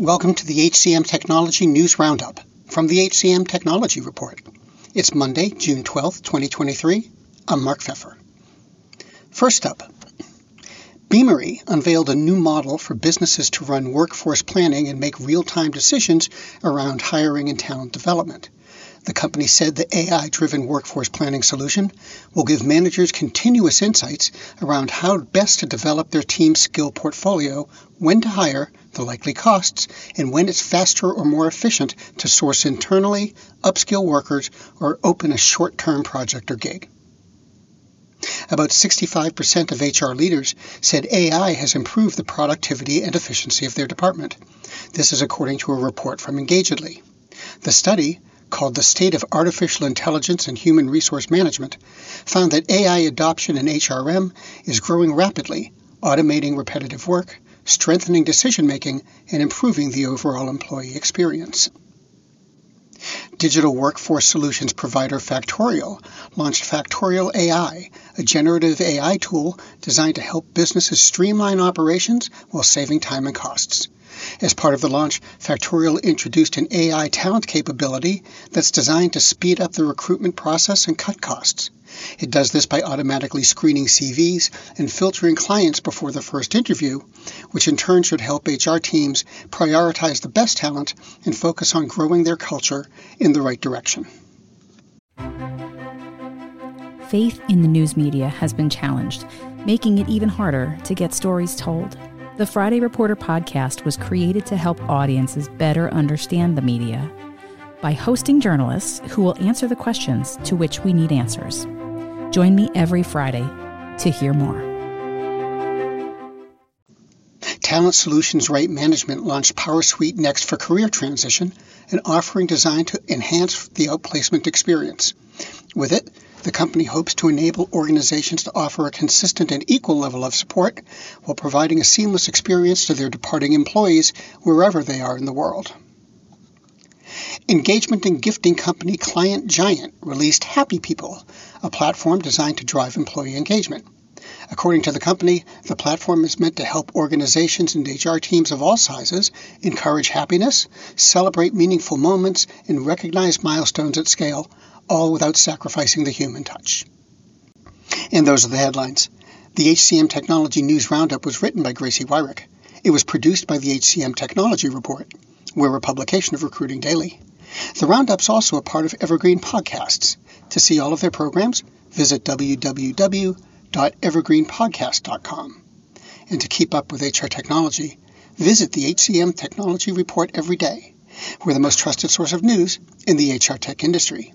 Welcome to the HCM Technology News Roundup from the HCM Technology Report. It's Monday, June 12th, 2023. I'm Mark Pfeffer. First up, Beamery unveiled a new model for businesses to run workforce planning and make real time decisions around hiring and talent development. The company said the AI driven workforce planning solution will give managers continuous insights around how best to develop their team's skill portfolio, when to hire, the likely costs, and when it's faster or more efficient to source internally, upskill workers, or open a short term project or gig. About 65% of HR leaders said AI has improved the productivity and efficiency of their department. This is according to a report from Engagedly. The study, called The State of Artificial Intelligence and Human Resource Management, found that AI adoption in HRM is growing rapidly, automating repetitive work, strengthening decision making, and improving the overall employee experience. Digital workforce solutions provider Factorial launched Factorial AI, a generative AI tool designed to help businesses streamline operations while saving time and costs. As part of the launch, Factorial introduced an AI talent capability that's designed to speed up the recruitment process and cut costs. It does this by automatically screening CVs and filtering clients before the first interview, which in turn should help HR teams prioritize the best talent and focus on growing their culture in the right direction. Faith in the news media has been challenged, making it even harder to get stories told. The Friday Reporter podcast was created to help audiences better understand the media by hosting journalists who will answer the questions to which we need answers. Join me every Friday to hear more. Talent Solutions Right Management launched PowerSuite Next for career transition, an offering designed to enhance the outplacement experience. With it, the company hopes to enable organizations to offer a consistent and equal level of support while providing a seamless experience to their departing employees wherever they are in the world. Engagement and gifting company Client Giant released Happy People, a platform designed to drive employee engagement. According to the company, the platform is meant to help organizations and HR teams of all sizes encourage happiness, celebrate meaningful moments, and recognize milestones at scale all without sacrificing the human touch. And those are the headlines. The HCM Technology News Roundup was written by Gracie Wyrick. It was produced by the HCM Technology Report. We're a publication of Recruiting Daily. The Roundup's also a part of Evergreen Podcasts. To see all of their programs, visit www.evergreenpodcast.com. And to keep up with HR technology, visit the HCM Technology Report every day. We're the most trusted source of news in the HR tech industry.